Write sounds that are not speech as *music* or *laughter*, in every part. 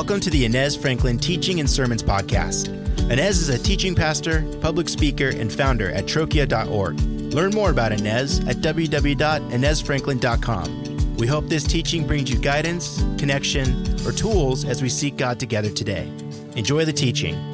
Welcome to the Inez Franklin Teaching and Sermons Podcast. Inez is a teaching pastor, public speaker, and founder at trochia.org. Learn more about Inez at www.inezfranklin.com. We hope this teaching brings you guidance, connection, or tools as we seek God together today. Enjoy the teaching.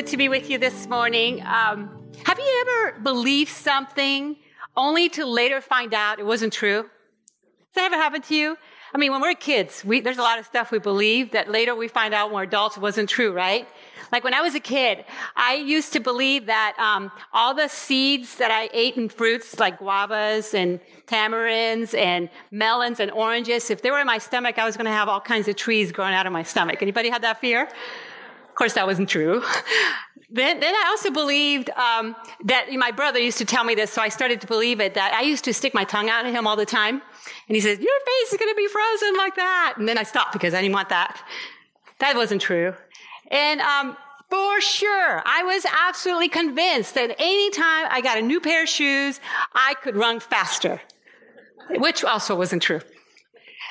Good to be with you this morning. Um, have you ever believed something only to later find out it wasn't true? Has that ever happened to you? I mean, when we're kids, we, there's a lot of stuff we believe that later we find out when we're adults wasn't true, right? Like when I was a kid, I used to believe that um, all the seeds that I ate in fruits, like guavas and tamarinds and melons and oranges, if they were in my stomach, I was going to have all kinds of trees growing out of my stomach. Anybody had that fear? Of course, that wasn't true. *laughs* Then, then I also believed um, that my brother used to tell me this, so I started to believe it. That I used to stick my tongue out at him all the time, and he says, "Your face is going to be frozen like that," and then I stopped because I didn't want that. That wasn't true. And um, for sure, I was absolutely convinced that anytime I got a new pair of shoes, I could run faster, which also wasn't true.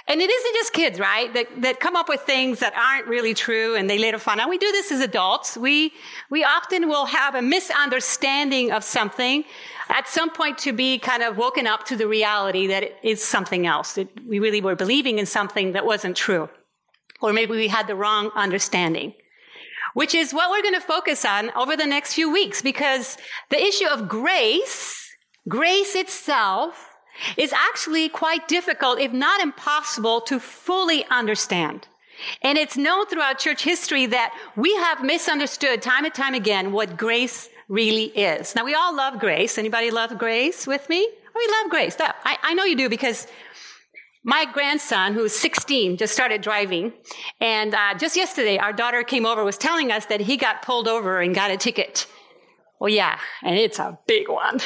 And it isn't just kids, right? That, that come up with things that aren't really true and they later find out. We do this as adults. We, we often will have a misunderstanding of something at some point to be kind of woken up to the reality that it is something else. That we really were believing in something that wasn't true. Or maybe we had the wrong understanding. Which is what we're going to focus on over the next few weeks because the issue of grace, grace itself, is actually quite difficult, if not impossible, to fully understand. And it's known throughout church history that we have misunderstood time and time again what grace really is. Now, we all love grace. Anybody love grace with me? Oh, we love grace. I, I know you do because my grandson, who's 16, just started driving. And uh, just yesterday, our daughter came over, was telling us that he got pulled over and got a ticket. Well, yeah, and it's a big one.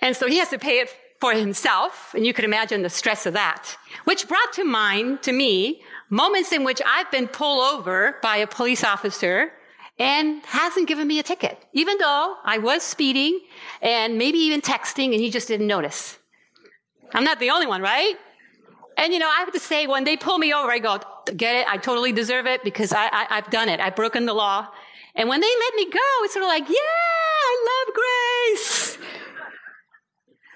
And so he has to pay it for himself, and you can imagine the stress of that, which brought to mind to me moments in which I've been pulled over by a police officer and hasn't given me a ticket, even though I was speeding and maybe even texting and he just didn't notice. I'm not the only one, right? And you know, I have to say, when they pull me over, I go, get it? I totally deserve it because I, I, I've done it. I've broken the law. And when they let me go, it's sort of like, yeah, I love grace.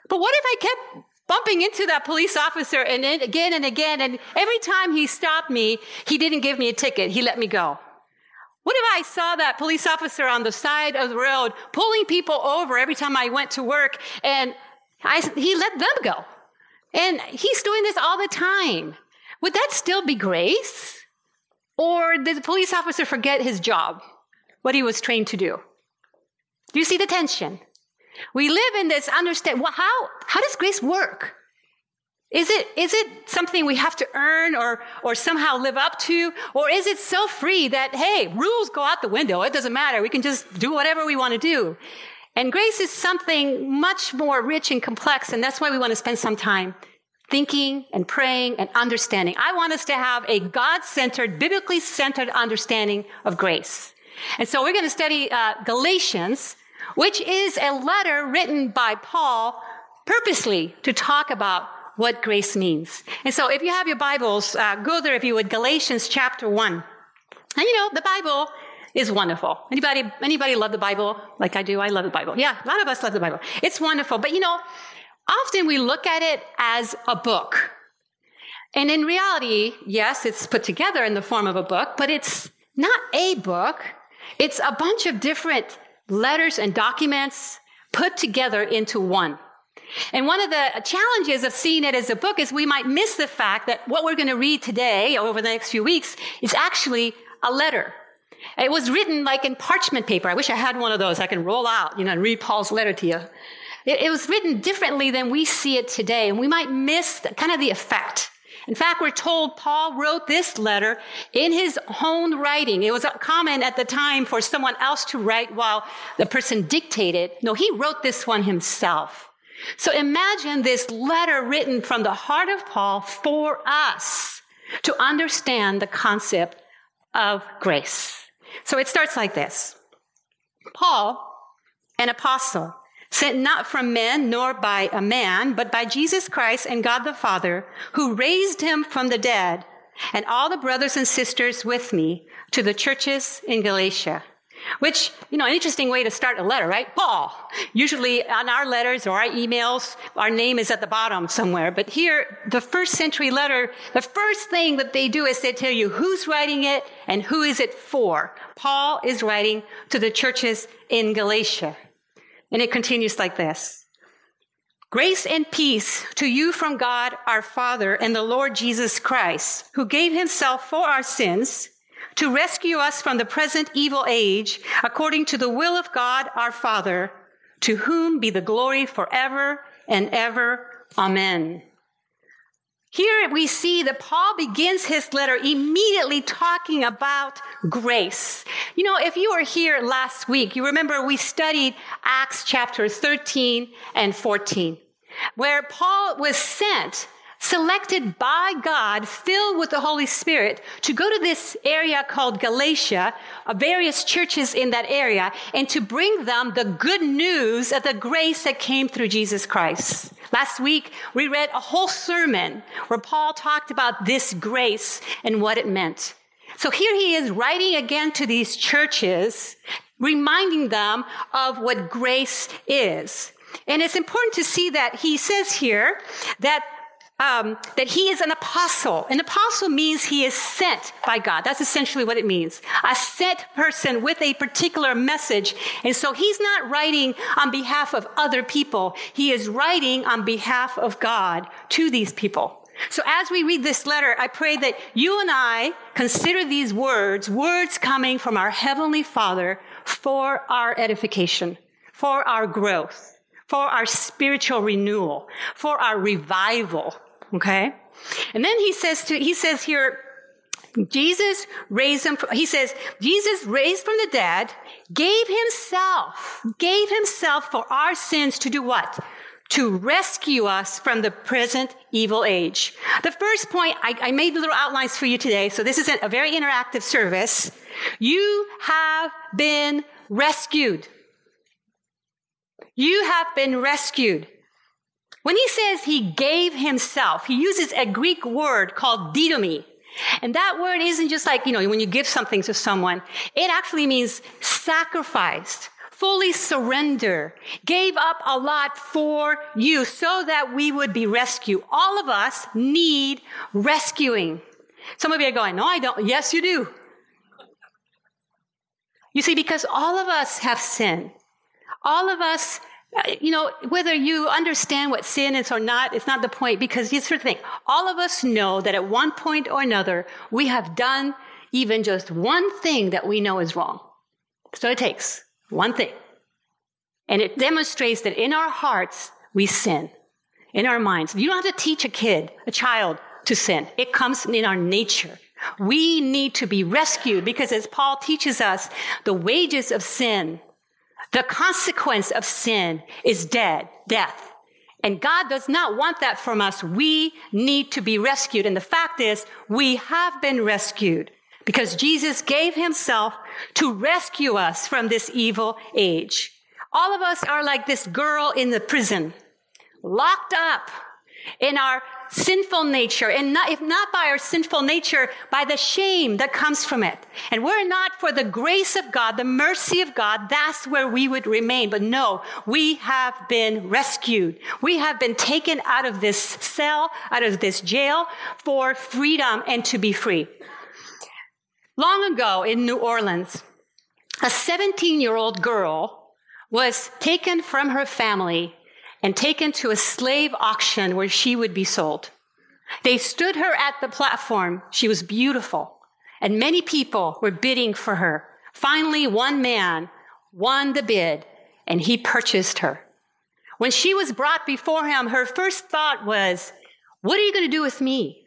But what if I kept bumping into that police officer and then again and again, and every time he stopped me, he didn't give me a ticket. He let me go. What if I saw that police officer on the side of the road pulling people over every time I went to work and I, he let them go? And he's doing this all the time. Would that still be grace? Or did the police officer forget his job, what he was trained to do? Do you see the tension? We live in this understand. Well, how, how does grace work? Is it, is it something we have to earn or, or somehow live up to? Or is it so free that, hey, rules go out the window. It doesn't matter. We can just do whatever we want to do. And grace is something much more rich and complex. And that's why we want to spend some time thinking and praying and understanding. I want us to have a God-centered, biblically centered understanding of grace. And so we're going to study uh, Galatians which is a letter written by Paul purposely to talk about what grace means. And so if you have your Bibles, uh, go there if you would, Galatians chapter 1. And you know, the Bible is wonderful. Anybody, anybody love the Bible like I do? I love the Bible. Yeah, a lot of us love the Bible. It's wonderful. But you know, often we look at it as a book. And in reality, yes, it's put together in the form of a book, but it's not a book. It's a bunch of different letters and documents put together into one. And one of the challenges of seeing it as a book is we might miss the fact that what we're going to read today over the next few weeks is actually a letter. It was written like in parchment paper. I wish I had one of those I can roll out, you know, and read Paul's letter to you. It, it was written differently than we see it today, and we might miss the, kind of the effect. In fact, we're told Paul wrote this letter in his own writing. It was common at the time for someone else to write while the person dictated. No, he wrote this one himself. So imagine this letter written from the heart of Paul for us to understand the concept of grace. So it starts like this. Paul, an apostle, sent not from men nor by a man, but by Jesus Christ and God the Father, who raised him from the dead, and all the brothers and sisters with me to the churches in Galatia. Which, you know, an interesting way to start a letter, right? Paul. Usually on our letters or our emails, our name is at the bottom somewhere. But here, the first century letter, the first thing that they do is they tell you who's writing it and who is it for. Paul is writing to the churches in Galatia. And it continues like this. Grace and peace to you from God our Father and the Lord Jesus Christ, who gave himself for our sins to rescue us from the present evil age according to the will of God our Father, to whom be the glory forever and ever. Amen. Here we see that Paul begins his letter immediately talking about grace. You know, if you were here last week, you remember we studied Acts chapter 13 and 14, where Paul was sent selected by God, filled with the Holy Spirit, to go to this area called Galatia, uh, various churches in that area, and to bring them the good news of the grace that came through Jesus Christ. Last week, we read a whole sermon where Paul talked about this grace and what it meant. So here he is writing again to these churches, reminding them of what grace is. And it's important to see that he says here that um, that he is an apostle. An apostle means he is sent by God. That's essentially what it means. A sent person with a particular message. And so he's not writing on behalf of other people. He is writing on behalf of God to these people. So as we read this letter, I pray that you and I consider these words, words coming from our Heavenly Father for our edification, for our growth, for our spiritual renewal, for our revival, Okay? And then he says to, he says here, Jesus raised him, he says, Jesus raised from the dead, gave himself, gave himself for our sins to do what? To rescue us from the present evil age. The first point, I, I made little outlines for you today, so this is a very interactive service. You have been rescued. You have been rescued. When he says he gave himself, he uses a Greek word called didomi. And that word isn't just like, you know, when you give something to someone, it actually means sacrificed, fully surrender, gave up a lot for you so that we would be rescued. All of us need rescuing. Some of you are going, no, I don't. Yes, you do. You see, because all of us have sin. All of us you know, whether you understand what sin is or not, it's not the point because you sort of think, all of us know that at one point or another, we have done even just one thing that we know is wrong. So it takes one thing. And it demonstrates that in our hearts, we sin. In our minds. You don't have to teach a kid, a child, to sin. It comes in our nature. We need to be rescued because as Paul teaches us, the wages of sin the consequence of sin is dead, death. And God does not want that from us. We need to be rescued. And the fact is, we have been rescued because Jesus gave himself to rescue us from this evil age. All of us are like this girl in the prison, locked up in our sinful nature, and not, if not by our sinful nature, by the shame that comes from it. And were not for the grace of God, the mercy of God, that's where we would remain. But no, we have been rescued. We have been taken out of this cell, out of this jail for freedom and to be free. Long ago in New Orleans, a 17 year old girl was taken from her family and taken to a slave auction where she would be sold. They stood her at the platform. She was beautiful and many people were bidding for her. Finally, one man won the bid and he purchased her. When she was brought before him, her first thought was, what are you going to do with me?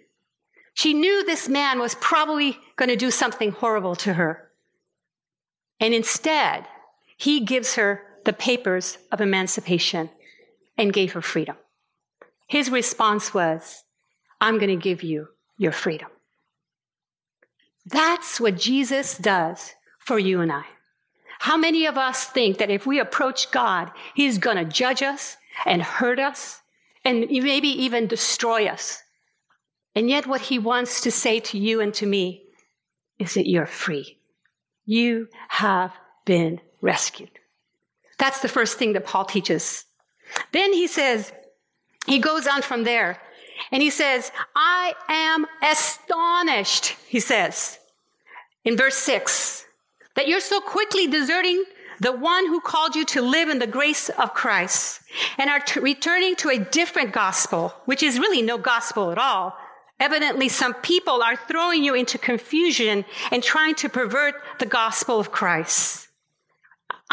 She knew this man was probably going to do something horrible to her. And instead, he gives her the papers of emancipation and gave her freedom. His response was, I'm going to give you your freedom. That's what Jesus does for you and I. How many of us think that if we approach God, He's going to judge us and hurt us and maybe even destroy us? And yet, what He wants to say to you and to me is that you're free. You have been rescued. That's the first thing that Paul teaches. Then he says, he goes on from there and he says, I am astonished, he says in verse six, that you're so quickly deserting the one who called you to live in the grace of Christ and are t- returning to a different gospel, which is really no gospel at all. Evidently, some people are throwing you into confusion and trying to pervert the gospel of Christ.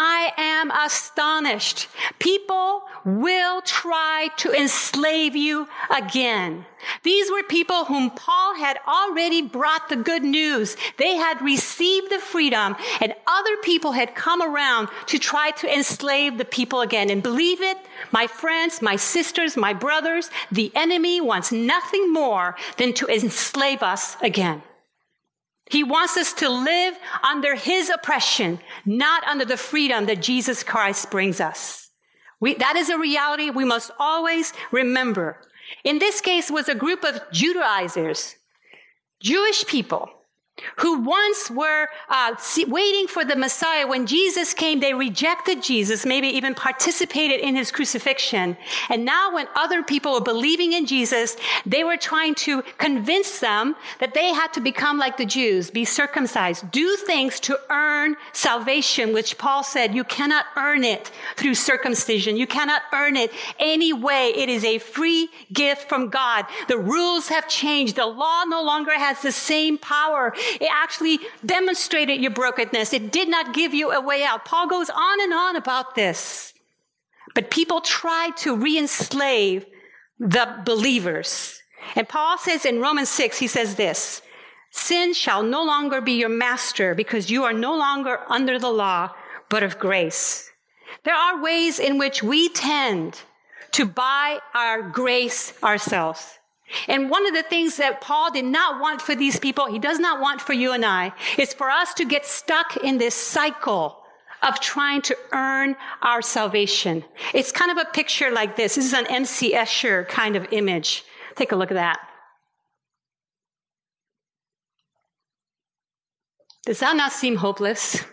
I am astonished. People will try to enslave you again. These were people whom Paul had already brought the good news. They had received the freedom and other people had come around to try to enslave the people again. And believe it, my friends, my sisters, my brothers, the enemy wants nothing more than to enslave us again. He wants us to live under his oppression, not under the freedom that Jesus Christ brings us. We, that is a reality we must always remember. In this case was a group of Judaizers, Jewish people who once were uh, waiting for the Messiah. When Jesus came, they rejected Jesus, maybe even participated in his crucifixion. And now when other people were believing in Jesus, they were trying to convince them that they had to become like the Jews, be circumcised, do things to earn salvation, which Paul said, you cannot earn it through circumcision. You cannot earn it any way. It is a free gift from God. The rules have changed. The law no longer has the same power. It actually demonstrated your brokenness. It did not give you a way out. Paul goes on and on about this. But people tried to re-enslave the believers. And Paul says in Romans 6, he says this, sin shall no longer be your master because you are no longer under the law, but of grace. There are ways in which we tend to buy our grace ourselves. And one of the things that Paul did not want for these people, he does not want for you and I, is for us to get stuck in this cycle of trying to earn our salvation. It's kind of a picture like this. This is an M.C. Escher kind of image. Take a look at that. Does that not seem hopeless?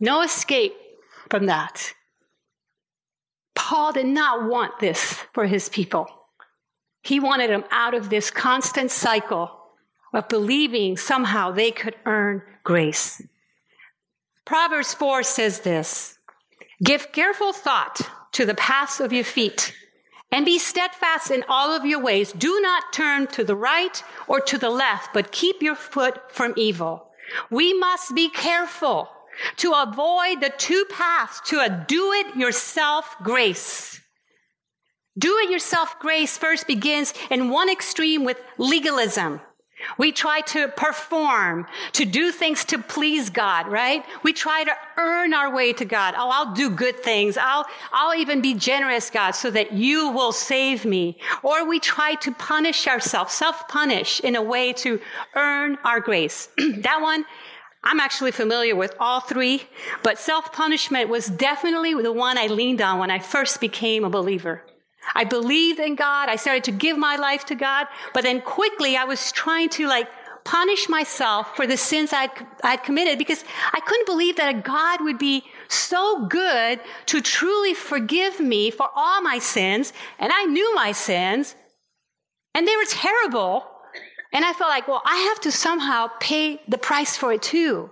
No escape from that. Paul did not want this for his people. He wanted them out of this constant cycle of believing somehow they could earn grace. Proverbs 4 says this Give careful thought to the paths of your feet and be steadfast in all of your ways. Do not turn to the right or to the left, but keep your foot from evil. We must be careful to avoid the two paths to a do it yourself grace. Do it yourself grace first begins in one extreme with legalism. We try to perform, to do things to please God, right? We try to earn our way to God. Oh, I'll do good things. I'll, I'll even be generous, God, so that you will save me. Or we try to punish ourselves, self-punish in a way to earn our grace. *clears throat* that one I'm actually familiar with all three, but self punishment was definitely the one I leaned on when I first became a believer. I believed in God. I started to give my life to God, but then quickly I was trying to like punish myself for the sins I'd, I'd committed because I couldn't believe that a God would be so good to truly forgive me for all my sins. And I knew my sins and they were terrible. And I felt like, well, I have to somehow pay the price for it too.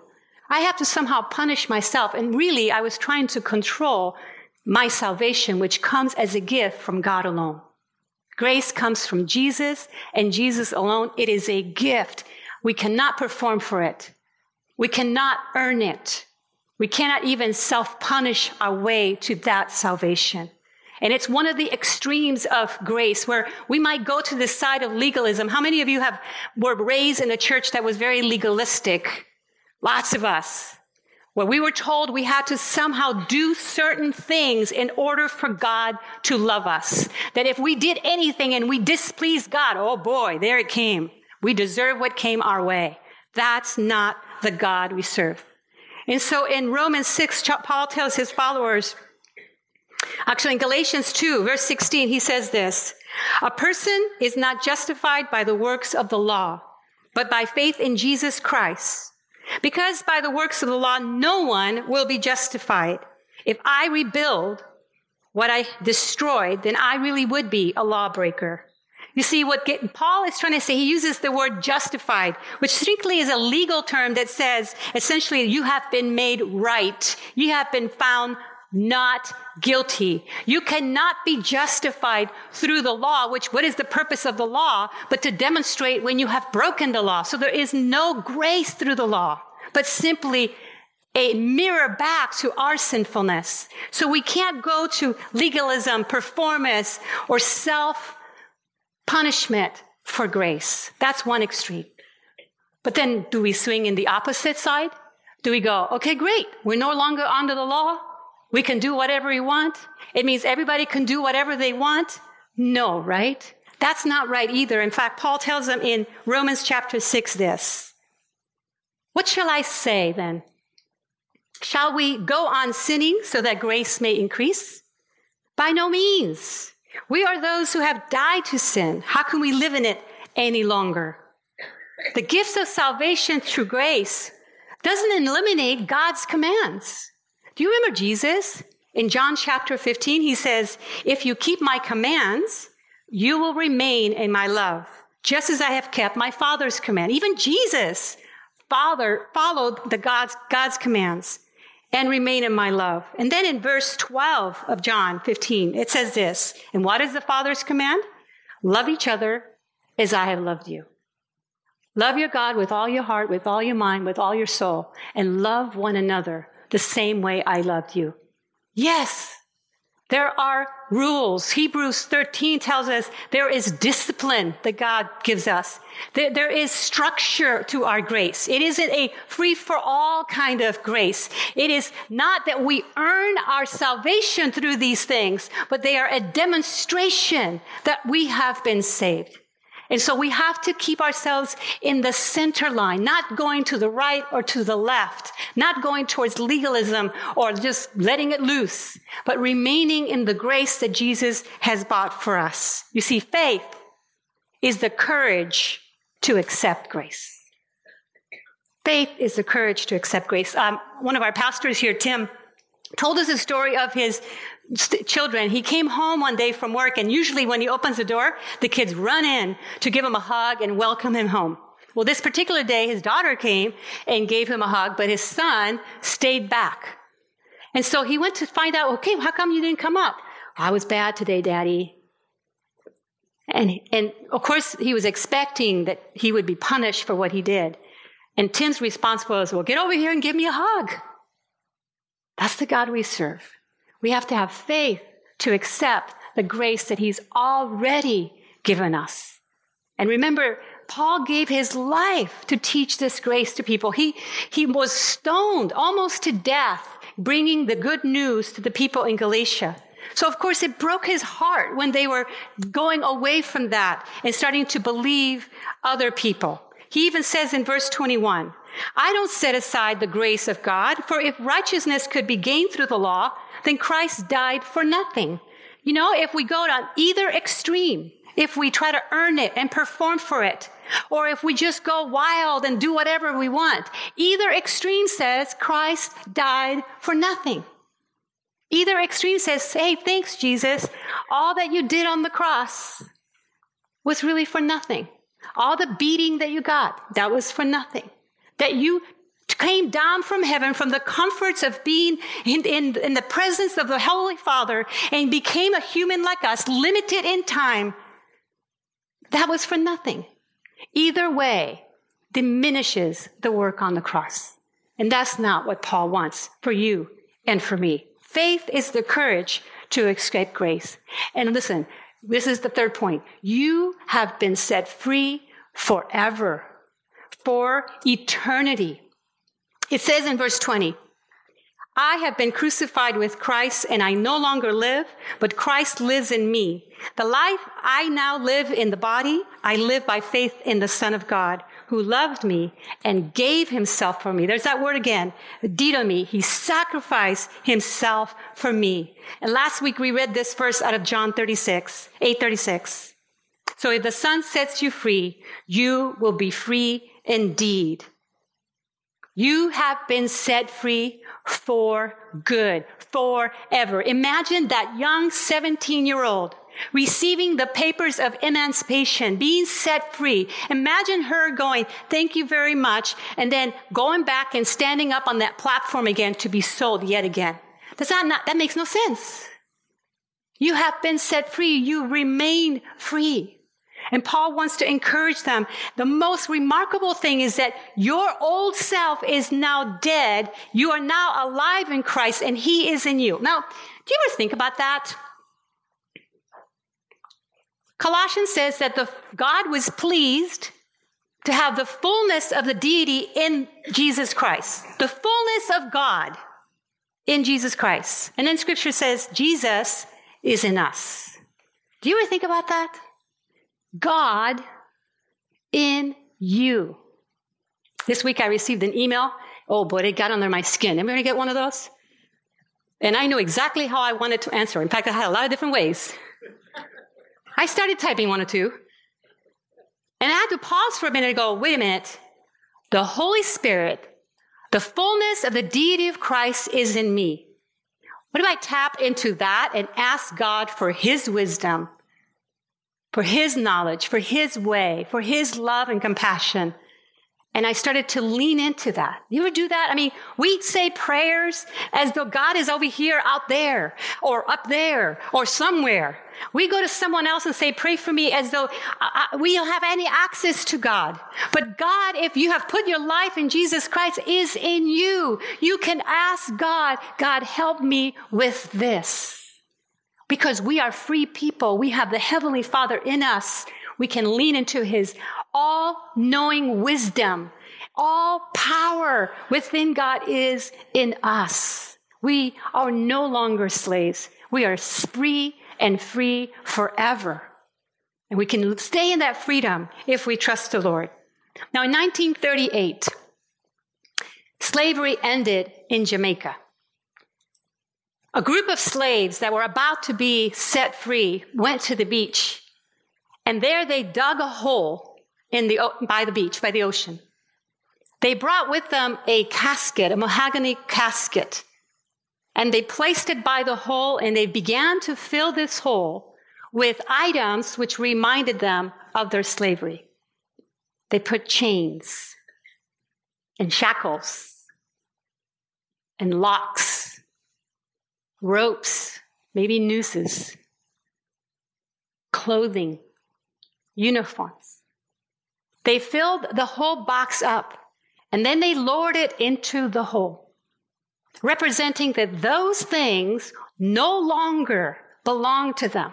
I have to somehow punish myself. And really, I was trying to control my salvation, which comes as a gift from God alone. Grace comes from Jesus and Jesus alone. It is a gift. We cannot perform for it. We cannot earn it. We cannot even self punish our way to that salvation. And it's one of the extremes of grace where we might go to the side of legalism. How many of you have, were raised in a church that was very legalistic? Lots of us. Where we were told we had to somehow do certain things in order for God to love us. That if we did anything and we displeased God, oh boy, there it came. We deserve what came our way. That's not the God we serve. And so in Romans 6, Paul tells his followers, actually in Galatians 2, verse 16, he says this, a person is not justified by the works of the law, but by faith in Jesus Christ. Because by the works of the law, no one will be justified. If I rebuild what I destroyed, then I really would be a lawbreaker. You see, what get, Paul is trying to say, he uses the word justified, which strictly is a legal term that says essentially you have been made right. You have been found not guilty. You cannot be justified through the law, which what is the purpose of the law, but to demonstrate when you have broken the law. So there is no grace through the law, but simply a mirror back to our sinfulness. So we can't go to legalism, performance, or self punishment for grace. That's one extreme. But then do we swing in the opposite side? Do we go, okay, great. We're no longer under the law. We can do whatever we want. It means everybody can do whatever they want. No, right? That's not right either. In fact, Paul tells them in Romans chapter 6 this. What shall I say then? Shall we go on sinning so that grace may increase? By no means. We are those who have died to sin. How can we live in it any longer? The gifts of salvation through grace doesn't eliminate God's commands. Do you remember Jesus? In John chapter 15, he says, If you keep my commands, you will remain in my love, just as I have kept my Father's command. Even Jesus, Father, followed the God's, God's commands and remain in my love. And then in verse 12 of John 15, it says this, and what is the Father's command? Love each other as I have loved you. Love your God with all your heart, with all your mind, with all your soul, and love one another the same way I loved you. Yes, there are rules. Hebrews 13 tells us there is discipline that God gives us. There, there is structure to our grace. It isn't a free for all kind of grace. It is not that we earn our salvation through these things, but they are a demonstration that we have been saved. And so we have to keep ourselves in the center line, not going to the right or to the left, not going towards legalism or just letting it loose, but remaining in the grace that Jesus has bought for us. You see, faith is the courage to accept grace. Faith is the courage to accept grace. Um, one of our pastors here, Tim, told us a story of his children. He came home one day from work and usually when he opens the door, the kids run in to give him a hug and welcome him home. Well, this particular day, his daughter came and gave him a hug, but his son stayed back. And so he went to find out, okay, how come you didn't come up? I was bad today, daddy. And, and of course, he was expecting that he would be punished for what he did. And Tim's response was, well, get over here and give me a hug. That's the God we serve. We have to have faith to accept the grace that he's already given us. And remember, Paul gave his life to teach this grace to people. He, he was stoned almost to death, bringing the good news to the people in Galatia. So of course it broke his heart when they were going away from that and starting to believe other people. He even says in verse 21, I don't set aside the grace of God, for if righteousness could be gained through the law, then Christ died for nothing. You know, if we go to either extreme, if we try to earn it and perform for it, or if we just go wild and do whatever we want, either extreme says Christ died for nothing. Either extreme says, hey, thanks, Jesus. All that you did on the cross was really for nothing. All the beating that you got, that was for nothing that you came down from heaven from the comforts of being in, in, in, the presence of the Holy Father and became a human like us, limited in time, that was for nothing. Either way diminishes the work on the cross. And that's not what Paul wants for you and for me. Faith is the courage to escape grace. And listen, this is the third point. You have been set free forever for eternity. It says in verse 20, I have been crucified with Christ and I no longer live, but Christ lives in me. The life I now live in the body, I live by faith in the Son of God who loved me and gave himself for me. There's that word again, didomi. He sacrificed himself for me. And last week we read this verse out of John 36, 836. So if the Son sets you free, you will be free indeed. You have been set free for good, forever. Imagine that young 17 year old receiving the papers of emancipation, being set free. Imagine her going, thank you very much, and then going back and standing up on that platform again to be sold yet again. Does that not, that makes no sense. You have been set free. You remain free. And Paul wants to encourage them. The most remarkable thing is that your old self is now dead. You are now alive in Christ and he is in you. Now, do you ever think about that? Colossians says that the, God was pleased to have the fullness of the deity in Jesus Christ. The fullness of God in Jesus Christ. And then scripture says Jesus is in us. Do you ever think about that? God in you. This week I received an email. Oh boy, it got under my skin. Am I going to get one of those? And I knew exactly how I wanted to answer. In fact, I had a lot of different ways. I started typing one or two. And I had to pause for a minute and go, wait a minute. The Holy Spirit, the fullness of the deity of Christ is in me. What if I tap into that and ask God for His wisdom for his knowledge, for his way, for his love and compassion. And I started to lean into that. You ever do that? I mean, we say prayers as though God is over here, out there, or up there, or somewhere. We go to someone else and say, pray for me as though uh, uh, we don't have any access to God. But God, if you have put your life in Jesus Christ, is in you. You can ask God, God, help me with this. Because we are free people. We have the Heavenly Father in us. We can lean into His all knowing wisdom. All power within God is in us. We are no longer slaves. We are free and free forever. And we can stay in that freedom if we trust the Lord. Now, in 1938, slavery ended in Jamaica. A group of slaves that were about to be set free went to the beach, and there they dug a hole in the, by the beach, by the ocean. They brought with them a casket, a mahogany casket, and they placed it by the hole and they began to fill this hole with items which reminded them of their slavery. They put chains and shackles and locks ropes, maybe nooses, clothing, uniforms. They filled the whole box up and then they lowered it into the hole, representing that those things no longer belong to them.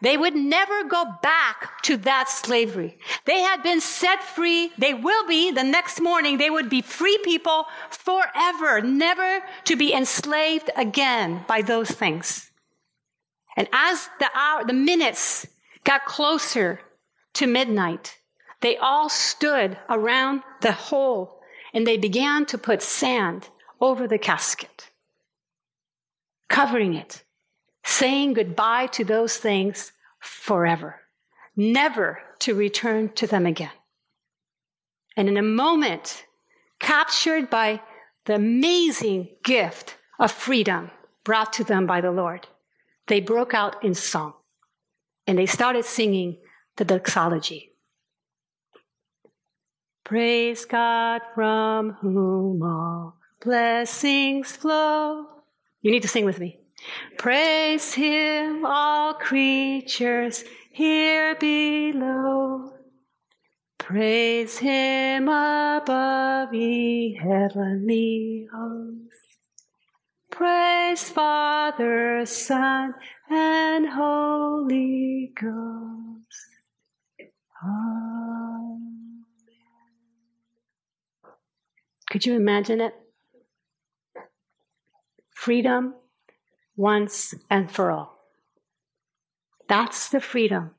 They would never go back to that slavery. They had been set free. They will be the next morning. They would be free people forever, never to be enslaved again by those things. And as the hour, the minutes got closer to midnight, they all stood around the hole and they began to put sand over the casket, covering it saying goodbye to those things forever, never to return to them again. And in a moment, captured by the amazing gift of freedom brought to them by the Lord, they broke out in song and they started singing the doxology. Praise God from whom all blessings flow. You need to sing with me. Praise him, all creatures here below. Praise him above, ye heavenly hosts. Praise Father, Son, and Holy Ghost. Amen. Could you imagine it? Freedom once and for all. That's the freedom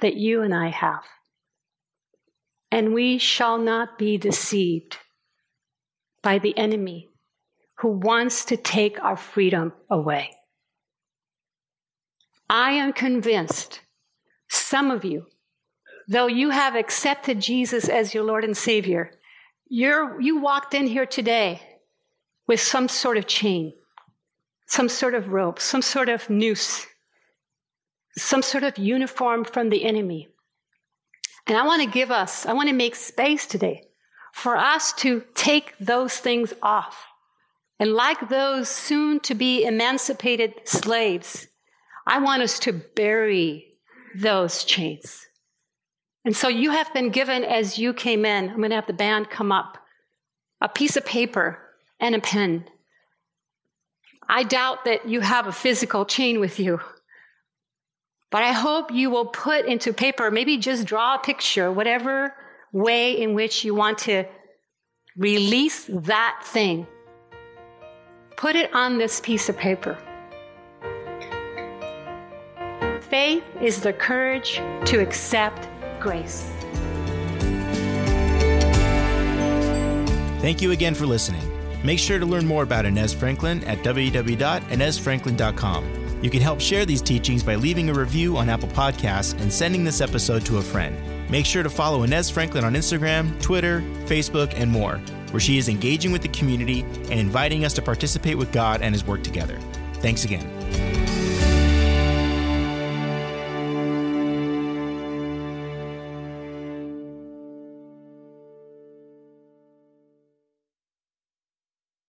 that you and I have. and we shall not be deceived by the enemy who wants to take our freedom away. I am convinced some of you, though you have accepted Jesus as your Lord and Savior, you walked in here today with some sort of chain, some sort of rope, some sort of noose, some sort of uniform from the enemy. And I want to give us, I want to make space today for us to take those things off. And like those soon to be emancipated slaves, I want us to bury those chains. And so you have been given as you came in, I'm going to have the band come up, a piece of paper and a pen. I doubt that you have a physical chain with you. But I hope you will put into paper, maybe just draw a picture, whatever way in which you want to release that thing. Put it on this piece of paper. Faith is the courage to accept grace. Thank you again for listening. Make sure to learn more about Inez Franklin at www.inezfranklin.com. You can help share these teachings by leaving a review on Apple Podcasts and sending this episode to a friend. Make sure to follow Inez Franklin on Instagram, Twitter, Facebook, and more, where she is engaging with the community and inviting us to participate with God and His work together. Thanks again.